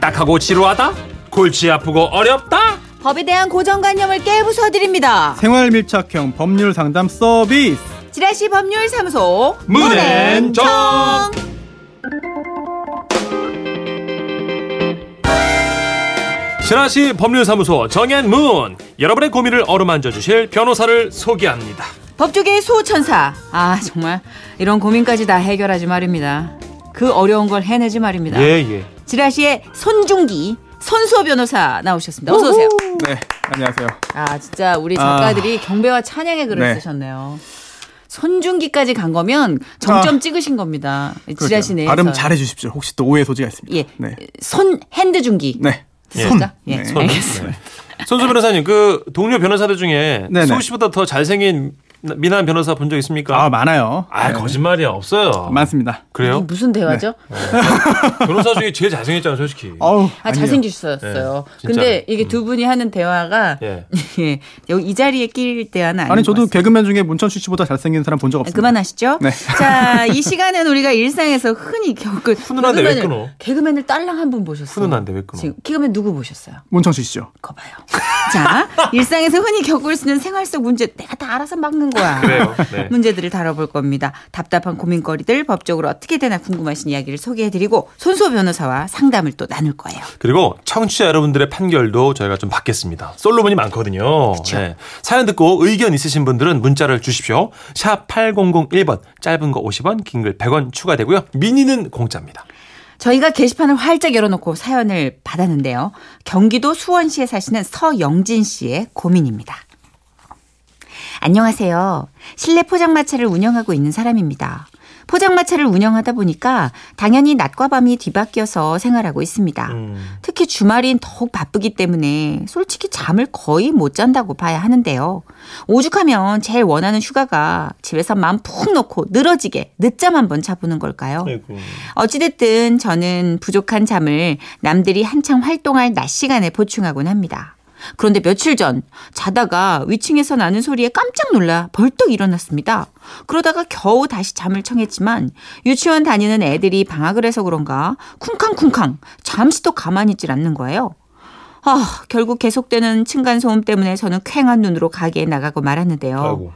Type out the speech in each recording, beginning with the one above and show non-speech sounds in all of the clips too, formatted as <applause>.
딱딱하고 지루하다? 골치 아프고 어렵다? 법에 대한 고정관념을 깨부숴 드립니다. 생활 밀착형 법률 상담 서비스. 지라시 법률사무소 문앤정. 지라시 법률사무소 정앤문 여러분의 고민을 어루만져 주실 변호사를 소개합니다. 법조계의 수호천사. 아 정말 이런 고민까지 다 해결하지 말입니다. 그 어려운 걸 해내지 말입니다. 예. 지라시의 손중기 손수호 변호사 나오셨습니다. 어서 오세요. 네, 안녕하세요. 아 진짜 우리 작가들이 경배와 찬양의 글을 네. 쓰셨네요. 손중기까지 간 거면 정점 찍으신 겁니다. 지라시 내에서. 아. 발음 잘해 주십시오. 혹시 또 오해 소지가 있습니다. 예. 네. 손 hand 중기. 네. 예. 손. 예. 네. 손. 알겠습니다. 네. 손수 변호사님 그 동료 변호사들 중에 네네. 수호 씨보다 더 잘생긴 미남 변호사 본 적 있습니까? 아, 많아요. 아, 네. 거짓말이야 없어요. 많습니다. 그래요? 무슨 대화죠? <laughs> 변호사 중에 제일 잘생겼잖아 솔직히. 어우, 아, 아니에요. 잘생기셨어요. 네. 근데 이게 두 분이 하는 대화가 예. <laughs> 예, 여기 이 자리에 낄 대화는 아니 것 저도 같습니다. 개그맨 중에 문천식 씨보다 잘생긴 사람 본 적 없습니다. 그만하시죠. 네. 자, <laughs> 이 시간은 우리가 일상에서 흔히 겪을 훈훈한데 왜 끊어? 개그맨을 딸랑 한 분 보셨어요. 훈훈한데 왜 끊어? 지금 개그맨 누구 보셨어요? 문천식 씨죠. 거 봐요. 자, <laughs> 일상에서 흔히 겪을 수 있는 생활 속 문제 내가 다 알아서 막는 거야. 그래요. 네. 문제들을 다뤄볼 겁니다. 답답한 고민거리들 법적으로 어떻게 되나 궁금하신 이야기를 소개해드리고 손수호 변호사와 상담을 또 나눌 거예요. 그리고 청취자 여러분들의 판결도 저희가 좀 받겠습니다. 솔로몬이 많거든요. 네. 사연 듣고 의견 있으신 분들은 문자를 주십시오. 샵 8001번 짧은 거 50원 긴 글 100원 추가되고요. 미니는 공짜입니다. 저희가 게시판을 활짝 열어놓고 사연을 받았는데요. 경기도 수원시에 사시는 서영진 씨의 고민입니다. 안녕하세요. 실내 포장마차를 운영하고 있는 사람입니다. 포장마차를 운영하다 보니까 당연히 낮과 밤이 뒤바뀌어서 생활하고 있습니다. 음. 특히 주말인 더욱 바쁘기 때문에 솔직히 잠을 거의 못 잔다고 봐야 하는데요. 오죽하면 제일 원하는 휴가가 집에서 마음 푹 놓고 늘어지게 늦잠 한번 자보는 걸까요? 아이고. 어찌됐든 저는 부족한 잠을 남들이 한창 활동할 낮 시간에 보충하곤 합니다. 그런데 며칠 전 자다가 위층에서 나는 소리에 깜짝 놀라 벌떡 일어났습니다. 그러다가 겨우 다시 잠을 청했지만 유치원 다니는 애들이 방학을 해서 그런가 쿵쾅쿵쾅 잠시도 가만히 있질 않는 거예요. 아, 결국 계속되는 층간 소음 때문에 저는 쾌한 눈으로 가게에 나가고 말았는데요. 아이고.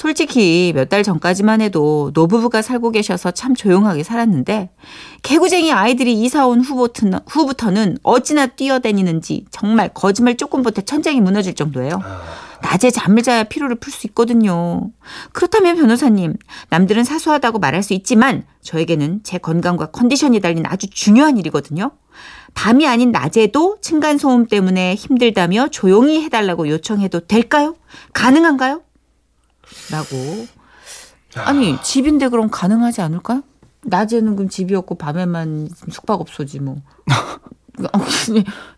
솔직히 몇 달 전까지만 해도 노부부가 살고 계셔서 참 조용하게 살았는데 개구쟁이 아이들이 이사 온 후부터는, 어찌나 뛰어다니는지 정말 거짓말 조금 보태 천장이 무너질 정도예요. 낮에 잠을 자야 피로를 풀 수 있거든요. 그렇다면 변호사님, 남들은 사소하다고 말할 수 있지만 저에게는 제 건강과 컨디션이 달린 아주 중요한 일이거든요. 밤이 아닌 낮에도 층간소음 때문에 힘들다며 조용히 해달라고 요청해도 될까요? 가능한가요? 라고. 아니, 집인데 그럼 가능하지 않을까요? 낮에는 그럼 집이었고 밤에만 숙박업소지 뭐. <laughs> 아,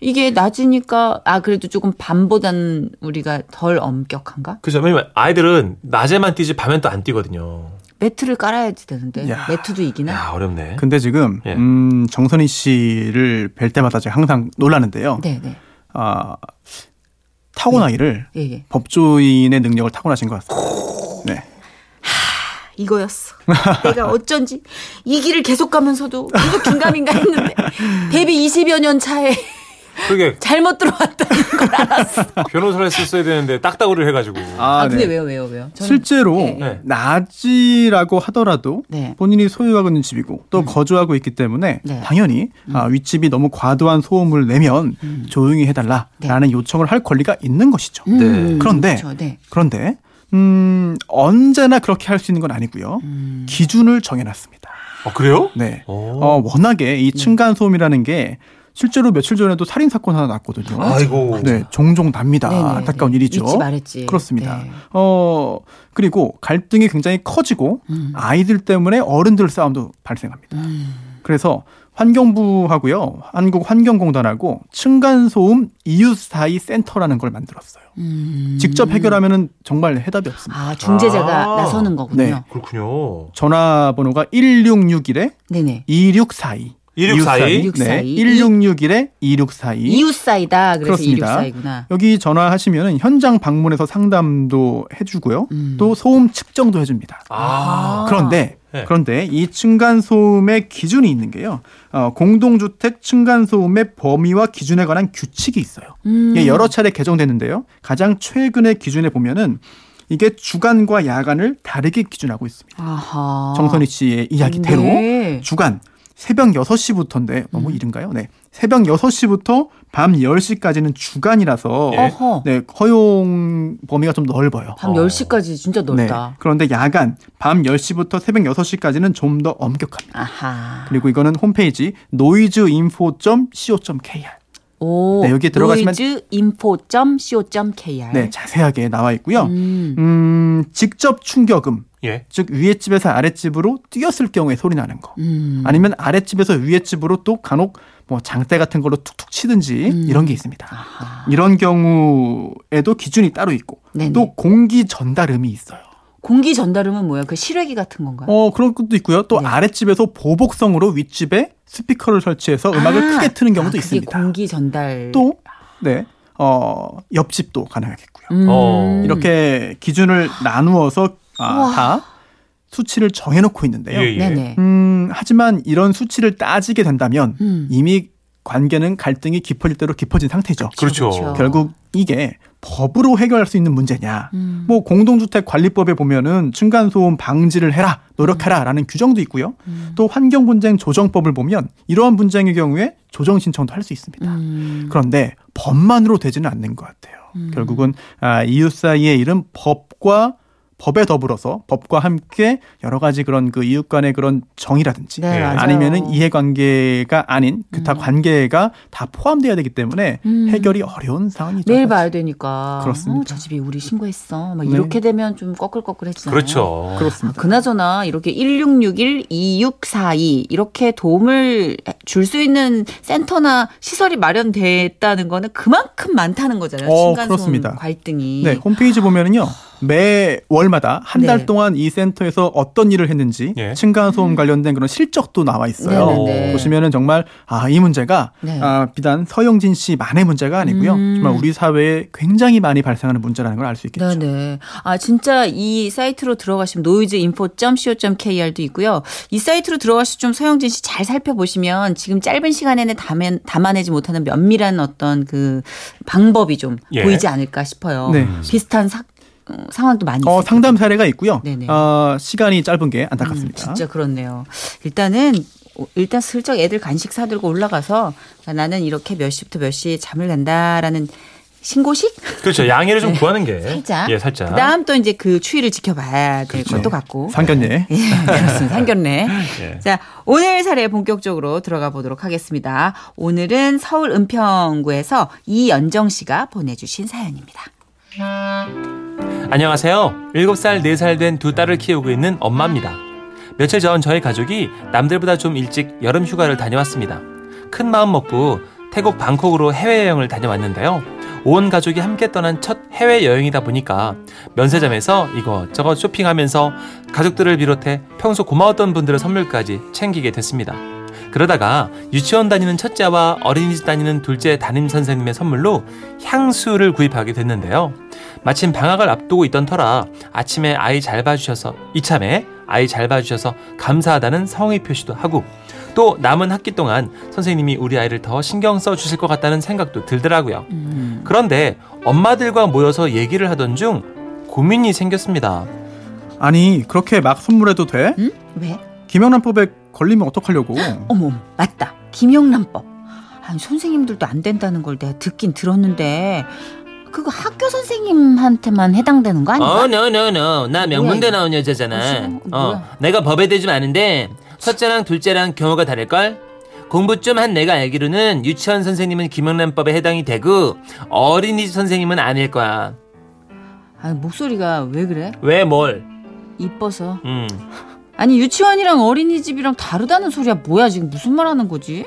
이게 낮이니까 아 그래도 조금 밤보다는 우리가 덜 엄격한가? 그죠. 왜냐면 아이들은 낮에만 뛰지 밤엔 또 안 뛰거든요. 매트를 깔아야지 되는데 야. 매트도 이기나? 야, 어렵네. 근데 지금 예. 음, 정선희 씨를 뵐 때마다 제가 항상 놀라는데요. 네, 네. 아, 타고나기를 예, 예. 법조인의 능력을 타고나신 것 같습니다. 네. 이거였어. 내가 어쩐지 이 길을 계속 가면서도 계속 긴가민가 했는데 <laughs> 데뷔 20여 년 차에 그게 잘못 들어왔다는 걸 알았어. <laughs> 변호사를 했었어야 되는데 딱따구를 해가지고. 아, 근데 네. 왜요, 왜요, 왜요? 저는- 실제로 네, 네. 낮이라고 하더라도 네. 본인이 소유하고 있는 집이고 또 거주하고 있기 때문에 네. 당연히 아, 윗집이 너무 과도한 소음을 내면 조용히 해달라라는 요청을 할 권리가 있는 것이죠. 음, 그런데 그렇죠, 네. 그런데 음, 언제나 그렇게 할 수 있는 건 아니고요. 음. 기준을 정해놨습니다. 어, 그래요? 네. 오. 어, 워낙에 이 층간 소음이라는 게 실제로 며칠 전에도 살인 사건 하나 났거든요. 아이고. 네, 종종 납니다. 네네, 안타까운 네. 일이죠. 잊지 말했지. 그렇습니다. 네. 어, 그리고 갈등이 굉장히 커지고 음. 아이들 때문에 어른들 싸움도 발생합니다. 그래서 환경부하고요, 한국환경공단하고 층간소음 이웃사이 센터라는 걸 만들었어요. 음. 직접 해결하면은 정말 해답이 없습니다. 아, 중재자가 아. 나서는 거군요. 네. 그렇군요. 전화번호가 1661에 네. 네 2642. 1642. 1642. 네. 1661에 2642. 이웃 사이다. 그래서 그렇습니다. 2642구나. 여기 전화하시면은 현장 방문해서 상담도 해주고요. 음. 또 소음 측정도 해줍니다. 아. 그런데 네. 그런데 이 층간 소음의 기준이 있는 게요. 어, 공동주택 층간 소음의 범위와 기준에 관한 규칙이 있어요. 음. 이게 여러 차례 개정됐는데요. 가장 최근의 기준에 보면은 이게 주간과 야간을 다르게 기준하고 있습니다. 아하. 정선희 씨의 이야기대로 네. 주간 새벽 6시부터인데 너무 음. 이른가요? 네. 새벽 6시부터 밤 10시까지는 주간이라서 예. 어허. 네, 허용 범위가 좀 넓어요. 밤 어. 10시까지 진짜 네. 넓다. 그런데 야간 밤 10시부터 새벽 6시까지는 좀 더 엄격합니다. 아하. 그리고 이거는 홈페이지 noisinfo.co.kr 오. 네, 여기에 들어가시면- noisinfo.co.kr. 네, 자세하게 나와 있고요. 음. 음, 직접 충격음, 예. 즉 위에 집에서 아래 집으로 뛰었을 경우에 소리 나는 거. 음. 아니면 아래 집에서 위에 집으로 또 간혹 뭐 장대 같은 걸로 툭툭 치든지 음. 이런 게 있습니다. 아하. 이런 경우에도 기준이 따로 있고 네네. 또 공기 전달음이 있어요. 공기 전달음은 뭐야? 그 실외기 같은 건가요? 어 그런 것도 있고요. 또 네. 아랫집에서 보복성으로 윗집에 스피커를 설치해서 음악을 아, 크게 트는 경우도 아, 그게 있습니다. 공기 전달. 또 네. 어, 옆집도 가능하겠고요. 음. 어. 이렇게 기준을 나누어서 아. 다 수치를 정해놓고 있는데요. 예, 예. 네네. 음, 하지만 이런 수치를 따지게 된다면 음. 이미 관계는 갈등이 깊어질 대로 깊어진 상태죠. 그렇죠. 그렇죠. 결국 이게 법으로 해결할 수 있는 문제냐. 음. 뭐 공동주택 관리법에 보면은 층간소음 방지를 해라, 노력해라라는 규정도 있고요. 음. 또 환경 분쟁 조정법을 보면 이러한 분쟁의 경우에 조정 신청도 할 수 있습니다. 음. 그런데 법만으로 되지는 않는 것 같아요. 음. 결국은 아, 이웃 사이의 이런 법과 법에 더불어서 법과 함께 여러 가지 그런 그 이웃 간의 그런 정이라든지 네. 아니면은 이해관계가 아닌 기타 음. 관계가 다 포함돼야 되기 때문에 음. 해결이 어려운 상황이죠. 매일. 봐야 되니까. 그렇습니다. 어, 저 집이 우리 신고했어. 막 네. 이렇게 되면 좀 꺼끌꺼끌해지잖아요. 그렇죠. 그렇습니다. 그나저나 이렇게 1661, 2642 이렇게 도움을 줄 수 있는 센터나 시설이 마련됐다는 거는 그만큼 많다는 거잖아요. 어, 그렇습니다. 갈등이. 네, 홈페이지 보면은요. 매 월마다 한달 네. 동안 이 센터에서 어떤 일을 했는지 예. 층간소음 관련된 그런 실적도 나와 있어요. 음. 네네네. 보시면은 정말 아, 이 문제가 네. 아, 비단 서영진 씨만의 문제가 아니고요. 음. 정말 우리 사회에 굉장히 많이 발생하는 문제라는 걸 알 수 있겠죠. 네네. 아, 진짜 이 사이트로 들어가시면 noisinfo.co.kr도 있고요. 이 사이트로 들어가서 좀 서영진 씨 잘 살펴보시면 지금 짧은 시간에는 담아, 담아내지 못하는 면밀한 어떤 그 방법이 좀 예. 보이지 않을까 싶어요. 네. 비슷한 사, 어, 상황도 많이 어, 있어요. 상담 사례가 있고요. 네네. 어, 시간이 짧은 게 음, 안타깝습니다. 진짜 그렇네요. 일단은 일단 슬쩍 애들 간식 사들고 올라가서 나는 이렇게 몇 시부터 몇 시에 잠을 간다라는 신고식? 그렇죠. 양해를 좀 구하는 게 네. 살짝. 예, 살짝. 그다음 또 이제 그 추이를 지켜봐야 될 그렇죠. 것도 같고. 상견례. 예, 그렇습니다. 상견례. 예. 자, 오늘 사례 본격적으로 들어가 보도록 하겠습니다. 오늘은 서울 은평구에서 이연정 씨가 보내주신 사연입니다. 안녕하세요. 7살, 4살 된 두 딸을 키우고 있는 엄마입니다. 며칠 전 저희 가족이 남들보다 좀 일찍 여름 휴가를 다녀왔습니다. 큰 마음 먹고 태국 방콕으로 해외여행을 다녀왔는데요. 온 가족이 함께 떠난 첫 해외여행이다 보니까 면세점에서 이것저것 쇼핑하면서 가족들을 비롯해 평소 고마웠던 분들의 선물까지 챙기게 됐습니다. 그러다가 유치원 다니는 첫째와 어린이집 다니는 둘째 담임 선생님의 선물로 향수를 구입하게 됐는데요. 마침 방학을 앞두고 있던 터라 아침에 아이 잘 봐주셔서 이참에 아이 잘 봐주셔서 감사하다는 성의 표시도 하고 또 남은 학기 동안 선생님이 우리 아이를 더 신경 써 주실 것 같다는 생각도 들더라고요. 음. 그런데 엄마들과 모여서 얘기를 하던 중 고민이 생겼습니다. 아니, 그렇게 막 선물해도 돼? 응? 왜? 김영란법에 걸리면 어떡하려고. <gasps> 어머, 맞다. 김영란법. 아니, 선생님들도 안 된다는 걸 내가 듣긴 들었는데 그거 학교 선생님한테만 해당되는 거 아닌가? 어, no, no, no. 나 명문대 이거? 나온 여자잖아. 무슨, 뭐야? 어, 내가 법에 대좀 아는데 첫째랑 둘째랑 경우가 다를걸? 공부 좀 한 내가 알기로는 유치원 선생님은 김영란법에 해당이 되고 어린이집 선생님은 아닐 거야. 아니, 목소리가 왜 그래? 왜 뭘? 이뻐서. 음. 아니 유치원이랑 어린이집이랑 다르다는 소리야 뭐야 지금 무슨 말 하는 거지?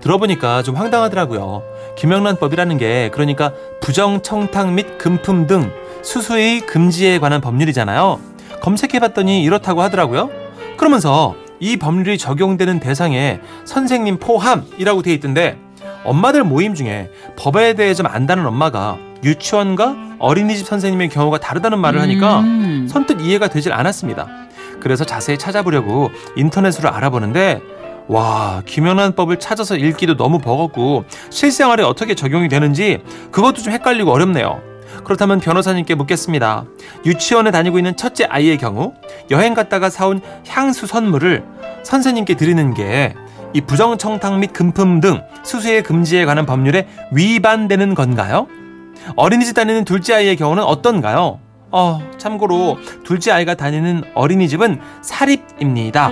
들어보니까 좀 황당하더라고요. 김영란법이라는 게 그러니까 부정 청탁 및 금품 등 수수의 금지에 관한 법률이잖아요. 검색해봤더니 이렇다고 하더라고요. 그러면서 이 법률이 적용되는 대상에 선생님 포함이라고 돼 있던데 엄마들 모임 중에 법에 대해 좀 안다는 엄마가 유치원과 어린이집 선생님의 경우가 다르다는 말을 하니까 음. 선뜻 이해가 되질 않았습니다. 그래서 자세히 찾아보려고 인터넷으로 알아보는데 와 김연한법을 찾아서 읽기도 너무 버겁고 실생활에 어떻게 적용이 되는지 그것도 좀 헷갈리고 어렵네요. 그렇다면 변호사님께 묻겠습니다. 유치원에 다니고 있는 첫째 아이의 경우 여행 갔다가 사온 향수 선물을 선생님께 드리는 게 이 부정청탁 및 금품 등 수수의 금지에 관한 법률에 위반되는 건가요? 어린이집 다니는 둘째 아이의 경우는 어떤가요? 어, 참고로 둘째 아이가 다니는 어린이집은 사립입니다.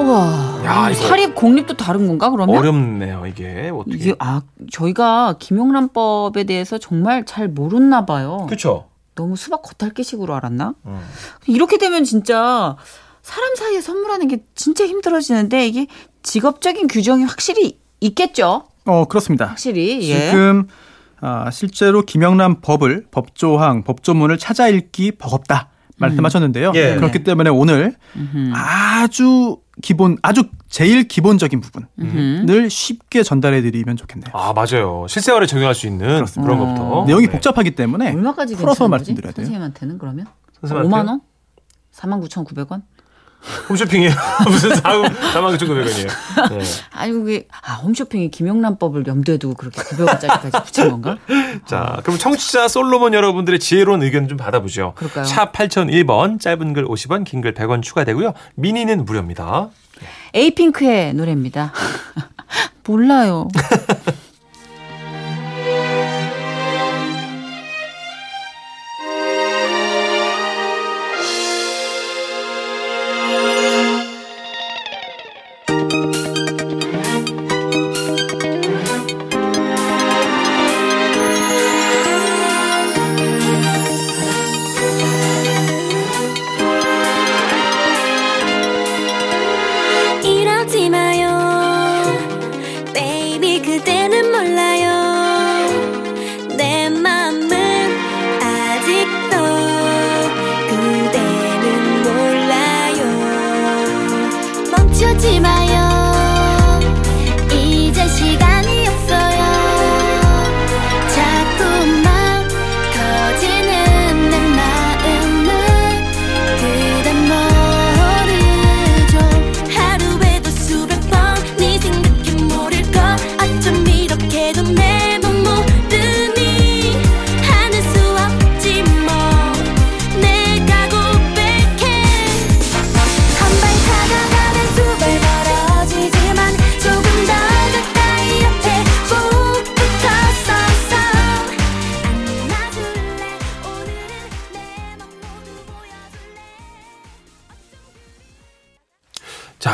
우와. 야, 이거- 사립 공립도 다른 건가 그러면? 어렵네요, 이게 어떻게? 이게 아 저희가 김용란법에 대해서 정말 잘 모르나 봐요. 그렇죠. 너무 수박 겉핥기식으로 알았나? 이렇게 되면 진짜 사람 사이에 선물하는 게 진짜 힘들어지는데 이게 직업적인 규정이 확실히 있겠죠. 어 그렇습니다. 확실히 예. 지금 아, 실제로 김영란 법을 법조항 법조문을 찾아 읽기 버겁다 말씀하셨는데요. 예. 그렇기 때문에 오늘 음흠. 아주 기본 아주 제일 기본적인 부분을. 쉽게 전달해 드리면 좋겠네요. 아 맞아요. 실생활에 적용할 수 있는 그런 어. 것부터 내용이 네. 복잡하기 때문에 얼마까지 풀어서? 말씀드려야 돼요. 선생님한테는 그러면 선생님한테? 5만 원? 49,900원? 홈쇼핑이에요. <laughs> 무슨 4만 9,900원이에요. 네. 아니 그게 아 홈쇼핑이 김용란법을 염두에 두고 그렇게 900원짜리까지 붙인 건가? <laughs> 자, 그럼 청취자 솔로몬 여러분들의 지혜로운 의견 좀 받아보죠. 그럴까요? 샵 8001번, 짧은 글 50원, 긴 글 100원 추가되고요. 미니는 무료입니다. 에이핑크의 노래입니다. <laughs> 몰라요.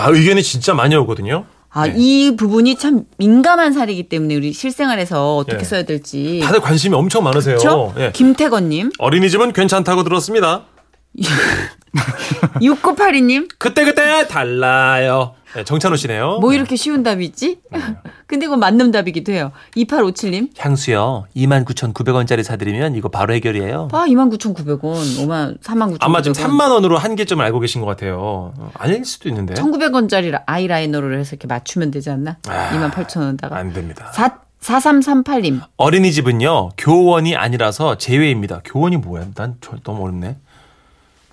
자, 의견이 진짜 많이 오거든요. 아, 네. 이 부분이 참 민감한 사례이기 때문에 우리 실생활에서 어떻게 예. 써야 될지. 다들 관심이 엄청 많으세요. 예. 김태건님, 어린이집은 괜찮다고 들었습니다. <laughs> 6982님, 그때그때 달라요. 네, 정찬호 씨네요. 뭐 이렇게 쉬운 답이 있지? <laughs> 근데 이건 맞는 답이기도 해요. 2857님, 향수요. 29,900원짜리 사드리면 이거 바로 해결이에요. 봐, 29,900원, 5만, 49,900원. 아마 지금 3만 원으로 한계점을 알고 계신 것 같아요. 어, 아닐 수도 있는데. 1,900원짜리 아이라이너를 해서 이렇게 맞추면 되지 않나? 아, 28,000원다가. 안 됩니다. 4, 4338님, 어린이집은요 교원이 아니라서 제외입니다. 교원이 뭐야? 난 저, 너무 어렵네.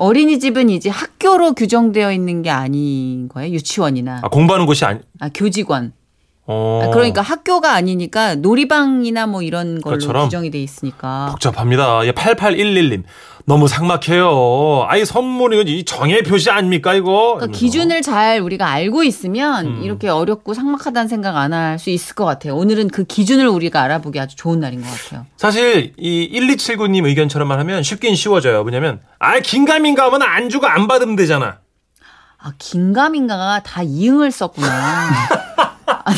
어린이집은 이제 학교로 규정되어 있는 게 아닌 거예요? 유치원이나. 아 공부하는 곳이 아니. 아, 교직원. 어, 아, 그러니까 학교가 아니니까 놀이방이나 뭐 이런 걸로 그것처럼? 규정이 돼 있으니까. 복잡합니다. 예, 8811님 너무 삭막해요. 아이 선물이 이 정의 표시 아닙니까 이거? 그러니까. 기준을 잘 우리가 알고 있으면 음. 이렇게 어렵고 삭막하다는 생각 안 할 수 있을 것 같아요. 오늘은 그 기준을 우리가 알아보기 아주 좋은 날인 것 같아요. 사실 이 1279님 의견처럼만 하면 쉽긴 쉬워져요. 뭐냐면 아 긴가민가 하면 안 주고 안 받으면 되잖아. 아, 긴가민가가 다 이응을 썼구나. <laughs> 아,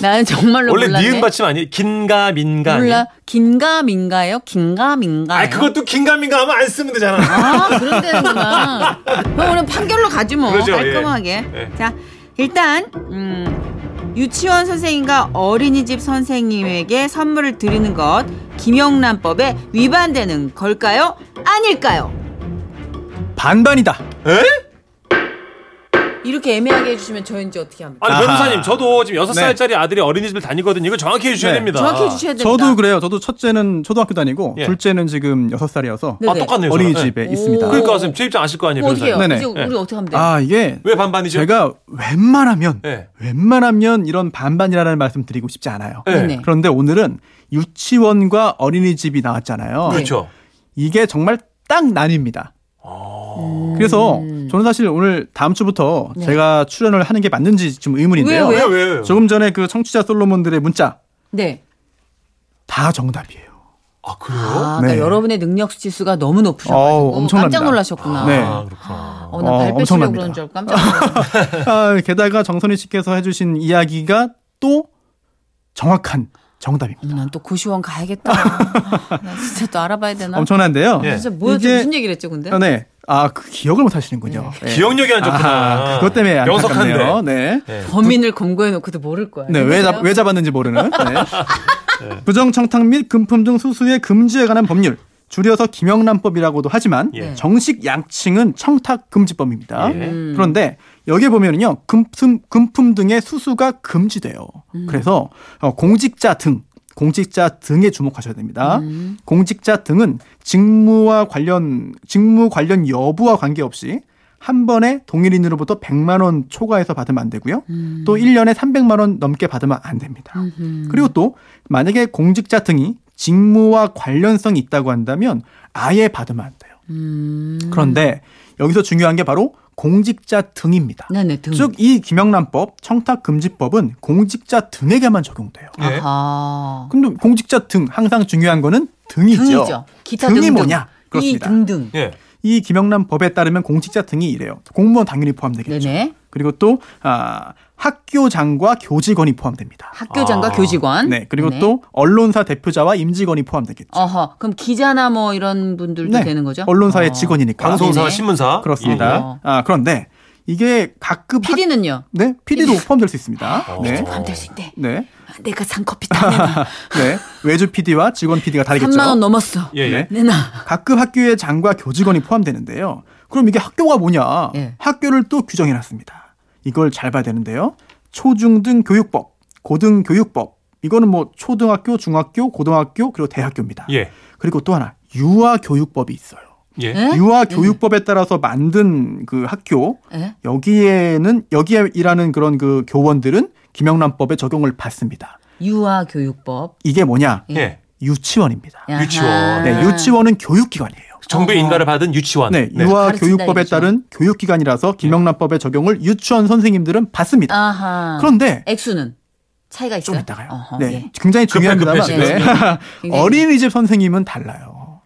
나는 정말로 원래 몰랐네. 니은 받침 아니 긴가 민가 아니야? 몰라. 긴가 민가요? 긴가 민가요? 아 그것도 긴가 민가 하면 안 쓰면 되잖아. 아, 그런 데는구나. 그럼 오늘 판결로 가지 뭐. 그러죠, 깔끔하게. 예. 예. 자, 일단 음, 유치원 선생님과 어린이집 선생님에게 선물을 드리는 것 김영란법에 위반되는 걸까요? 아닐까요? 반반이다. 에? 이렇게 애매하게 해주시면 저 이제 어떻게 합니까? 아니 변호사님 저도 지금 여섯 네. 살짜리 아들이 어린이집을 다니거든요. 이거 정확히 해주셔야 네. 됩니다. 정확히 해주셔야 됩니다. 저도 그래요. 저도 첫째는 초등학교 다니고 예. 둘째는 지금 여섯 살이어서 네. 아 똑같네요. 어린이집에 네. 있습니다. 오. 그러니까 선생님 제 입장 아실 거 아니에요. 뭐? 변호사님. 네네. 이제 우리 어떻게 하면 돼요? 아 이게 왜 반반이죠? 제가 웬만하면 네. 웬만하면 이런 반반이라는 말씀 드리고 싶지 않아요. 네. 네네. 그런데 오늘은 유치원과 어린이집이 나왔잖아요. 그렇죠. 이게 정말 딱 나뉩니다. 그래서 저는 사실 오늘 다음 주부터 네. 제가 출연을 하는 게 맞는지 좀 의문인데요. 왜요, 왜요 왜요? 조금 전에 그 청취자 솔로몬들의 문자 네. 다 정답이에요. 아 그래요? 아, 그러니까 네. 여러분의 능력 지수가 너무 높으셔가지고 어우. 깜짝 놀라셨구나. 네. 아 그렇구나. 어, 나 어, 발 빼시려고 엄청납니다. 그러는 줄 깜짝 놀랐네. <laughs> 아, 게다가 정선희 씨께서 해주신 이야기가 또 정확한 정답입니다. 난 또 고시원 가야겠다. 아, <laughs> 나 진짜 또 알아봐야 되나? 엄청난데요. 예. 진짜 뭐였죠? 무슨 얘기를 했죠, 근데? 아, 네. 아, 그 기억을 못 하시는군요. 네. 기억력이 안 좋구나. 아하, 그것 때문에. 안타깝네요. 네. 네. 범인을 검거해 놓고도 모를 거야. 네, 왜, 잡? 왜 잡았는지 모르는. 네. 부정청탁 및 금품 등 수수의 금지에 관한 법률. 줄여서 김영란법이라고도 하지만 예. 정식 양칭은 청탁 금지법입니다. 예. 음. 그런데 여기에 보면은요 금품 금품 등의 수수가 금지돼요. 음. 그래서 어, 공직자 등 공직자 등에 주목하셔야 됩니다. 음. 공직자 등은 직무와 관련 직무 관련 여부와 관계없이 한 번에 동일인으로부터 100만 원 초과해서 받으면 안 되고요. 음. 또 1년에 300만 원 넘게 받으면 안 됩니다. 그리고 또 만약에 공직자 등이 직무와 관련성이 있다고 한다면 아예 받으면 안 돼요. 음. 그런데 여기서 중요한 게 바로 공직자 등입니다. 네네, 등. 즉 이 김영란법 청탁금지법은 공직자 등에게만 적용돼요. 예. 아하. 근데 공직자 등 항상 중요한 거는 등이죠. 등이죠. 기타 등이 등등. 뭐냐? 그렇습니다. 이 등등. 예. 이 김영란 법에 따르면 공직자 등이 이래요. 공무원 당연히 포함되겠죠. 네네. 그리고 또 아, 학교장과 교직원이 포함됩니다. 학교장과 아. 교직원. 네, 그리고 네네. 또 언론사 대표자와 임직원이 포함되겠죠. 어허. 그럼 기자나 뭐 이런 분들도 네, 되는 거죠? 언론사의 어. 직원이니까. 방송사, 네네. 신문사. 그렇습니다. 어. 아, 그런데 이게 각급 학- PD는요? 네, PD도 포함될 수 있습니다. 어. 네. 포함될 수 있대. 네. 내가 산 커피 다. <laughs> 네. 외주 PD와 직원 PD가 다르겠죠. 3만 원 넘었어. 예, 예. 네. 내놔. 각급 학교의 장과 교직원이 포함되는데요. 그럼 이게 학교가 뭐냐? 예. 학교를 또 규정해 놨습니다. 이걸 잘 봐야 되는데요. 초중등 교육법, 고등교육법. 이거는 뭐 초등학교, 중학교, 고등학교, 그리고 대학교입니다. 예. 그리고 또 하나 유아 교육법이 있어요. 예. 예? 유아 교육법에 따라서 만든 그 학교 예? 여기에는 여기에 일하는 그런 그 교원들은 김영란법에 적용을 받습니다. 유아 교육법. 이게 뭐냐? 예. 유치원입니다. 야하. 유치원. 네, 유치원은 교육기관이에요. 정부의. 인가를 받은 유치원. 네, 가르친다 유아 교육법에 이거죠. 따른 교육기관이라서 김영란법의 적용을 유치원 선생님들은 받습니다. 아하. 그런데 액수는 차이가 있어요? 좀 이따가요. 어허, 네, 예. 굉장히 중요합니다만 네. <laughs> 굉장히- 어린이집 선생님은 달라요.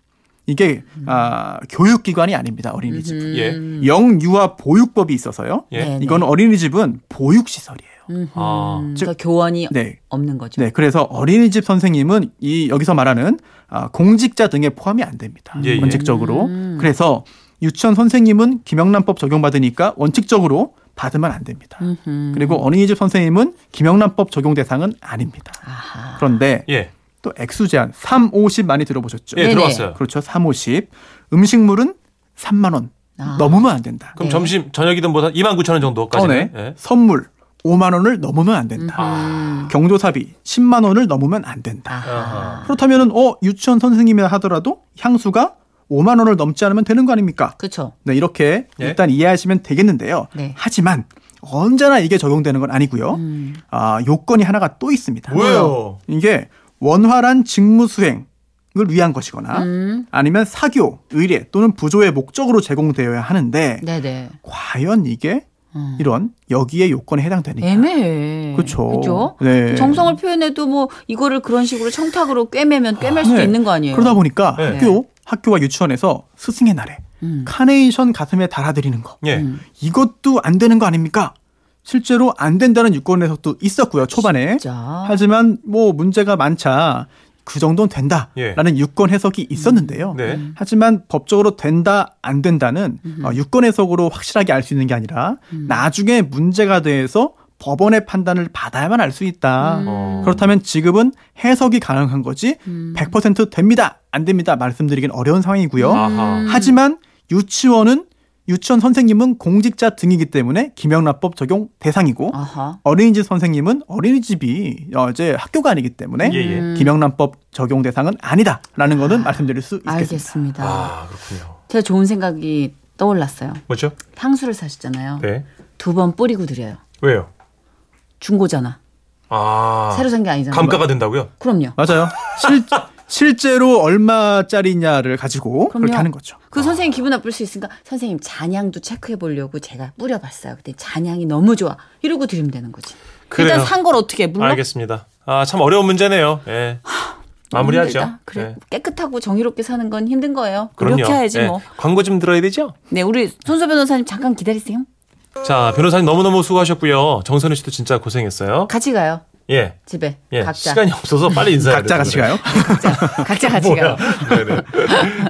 이게 아, 교육기관이 아닙니다. 어린이집은 예. 영유아 보육법이 있어서요. 예. 네, 이건 어린이집은 보육시설이에요. 아. 그러니까 교원이 네. 없는 거죠. 네, 그래서 어린이집 선생님은 이 여기서 말하는 아, 공직자 등에 포함이 안 됩니다. 예, 예. 원칙적으로. 음. 그래서 유치원 선생님은 김영란법 적용받으니까 원칙적으로 받으면 안 됩니다. 음흠. 그리고 어린이집 선생님은 김영란법 적용 대상은 아닙니다. 아하. 그런데 예. 또 액수 제한 3, 50 많이 들어보셨죠? 예, 네네. 들어왔어요. 그렇죠. 3, 50. 음식물은 3만 원 아. 넘으면 안 된다. 그럼 네. 점심 저녁이든 뭐 2만 9천 원 정도까지. 어, 네. 예. 선물 5만 원을 넘으면 안 된다. 음. 경조사비 10만 원을 넘으면 안 된다. 아하. 그렇다면은 어 유치원 선생님이라 하더라도 향수가 5만 원을 넘지 않으면 되는 거 아닙니까? 그렇죠. 네, 이렇게 예. 일단 이해하시면 되겠는데요. 네. 하지만 언제나 이게 적용되는 건 아니고요. 음. 아, 요건이 하나가 또 있습니다. 뭐예요? 이게 원활한 직무 수행 을 위한 것이거나 음. 아니면 사교, 의례 또는 부조의 목적으로 제공되어야 하는데 네네. 과연 이게 음. 이런 여기에 요건에 해당되느냐? 애매해. 그렇죠. 그죠? 네. 정성을 표현해도 뭐 이거를 그런 식으로 청탁으로 꿰매면 꿰맬 수도 네. 있는 거 아니에요? 그러다 보니까 네. 학교, 학교와 유치원에서 스승의 날에 음. 카네이션 가슴에 달아드리는 거 예. 음. 이것도 안 되는 거 아닙니까? 실제로 안 된다는 유권에서도 있었고요 초반에. 진짜. 하지만 뭐 문제가 많자 그 정도는 된다라는 유권 해석이 있었는데요. 네. 하지만 법적으로 된다 안 된다는 어, 유권 해석으로 확실하게 알 수 있는 게 아니라 나중에 문제가 돼서 법원의 판단을 받아야만 알 수 있다. 어. 그렇다면 지금은 해석이 가능한 거지 100% 됩니다 안 됩니다 말씀드리긴 어려운 상황이고요. 아하. 하지만 유치원은 유치원 선생님은 공직자 등이기 때문에 김영란법 적용 대상이고 아하. 어린이집 선생님은 어린이집이 어, 이제 학교가 아니기 때문에 예, 예. 음. 김영란법 적용 대상은 아니다라는 거는 말씀드릴 수 있겠습니다. 알겠습니다. 아, 그렇군요. 제가 좋은 생각이 떠올랐어요. 뭐죠? 향수를 사셨잖아요. 네. 두 번 뿌리고 드려요. 왜요? 중고잖아. 아. 새로 산 게 아니잖아요. 감가가 된다고요? 그럼요. 맞아요. 실, <laughs> 실제로 얼마짜리냐를 가지고 그럼요. 그렇게 하는 거죠. 그 선생님 기분 나쁠 수 있으니까 선생님 잔향도 체크해 보려고 제가 뿌려봤어요. 근데 잔향이 너무 좋아. 이러고 드리면 되는 거지. 그래요. 일단 산 걸 어떻게 해? 물론 알겠습니다. 아, 참 어려운 문제네요. 예. 마무리하죠. 그래 네. 깨끗하고 정의롭게 사는 건 힘든 거예요. 그럼요. 그렇게 해야지 예. 뭐. 광고 좀 들어야 되죠? 네, 우리 손소 변호사님 잠깐 기다리세요. 자, 변호사님 너무너무 수고하셨고요. 정선우 씨도 진짜 고생했어요. 같이 가요. 예. 집에 예. 각자. 시간이 없어서 빨리 인사해야 각자 같이 가요. 각자 같이 <laughs> 가요. 네네.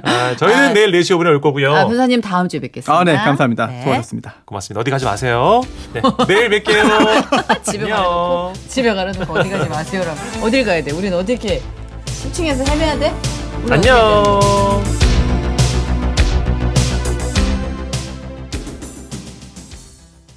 아, 저희는 아. 내일 4시 5분에 올 거고요. 아, 변호사님 다음 주에 뵙겠습니다. 아, 네, 감사합니다. 네. 수고하셨습니다. 고맙습니다. 어디 가지 마세요. 네. 내일 뵐게요. <laughs> 집에. 가놓고 집에 가려놓고 어디 가지 마세요라고. 어딜 가야 돼? 우리는 어떻게 10층에서 헤매야 돼? 안녕.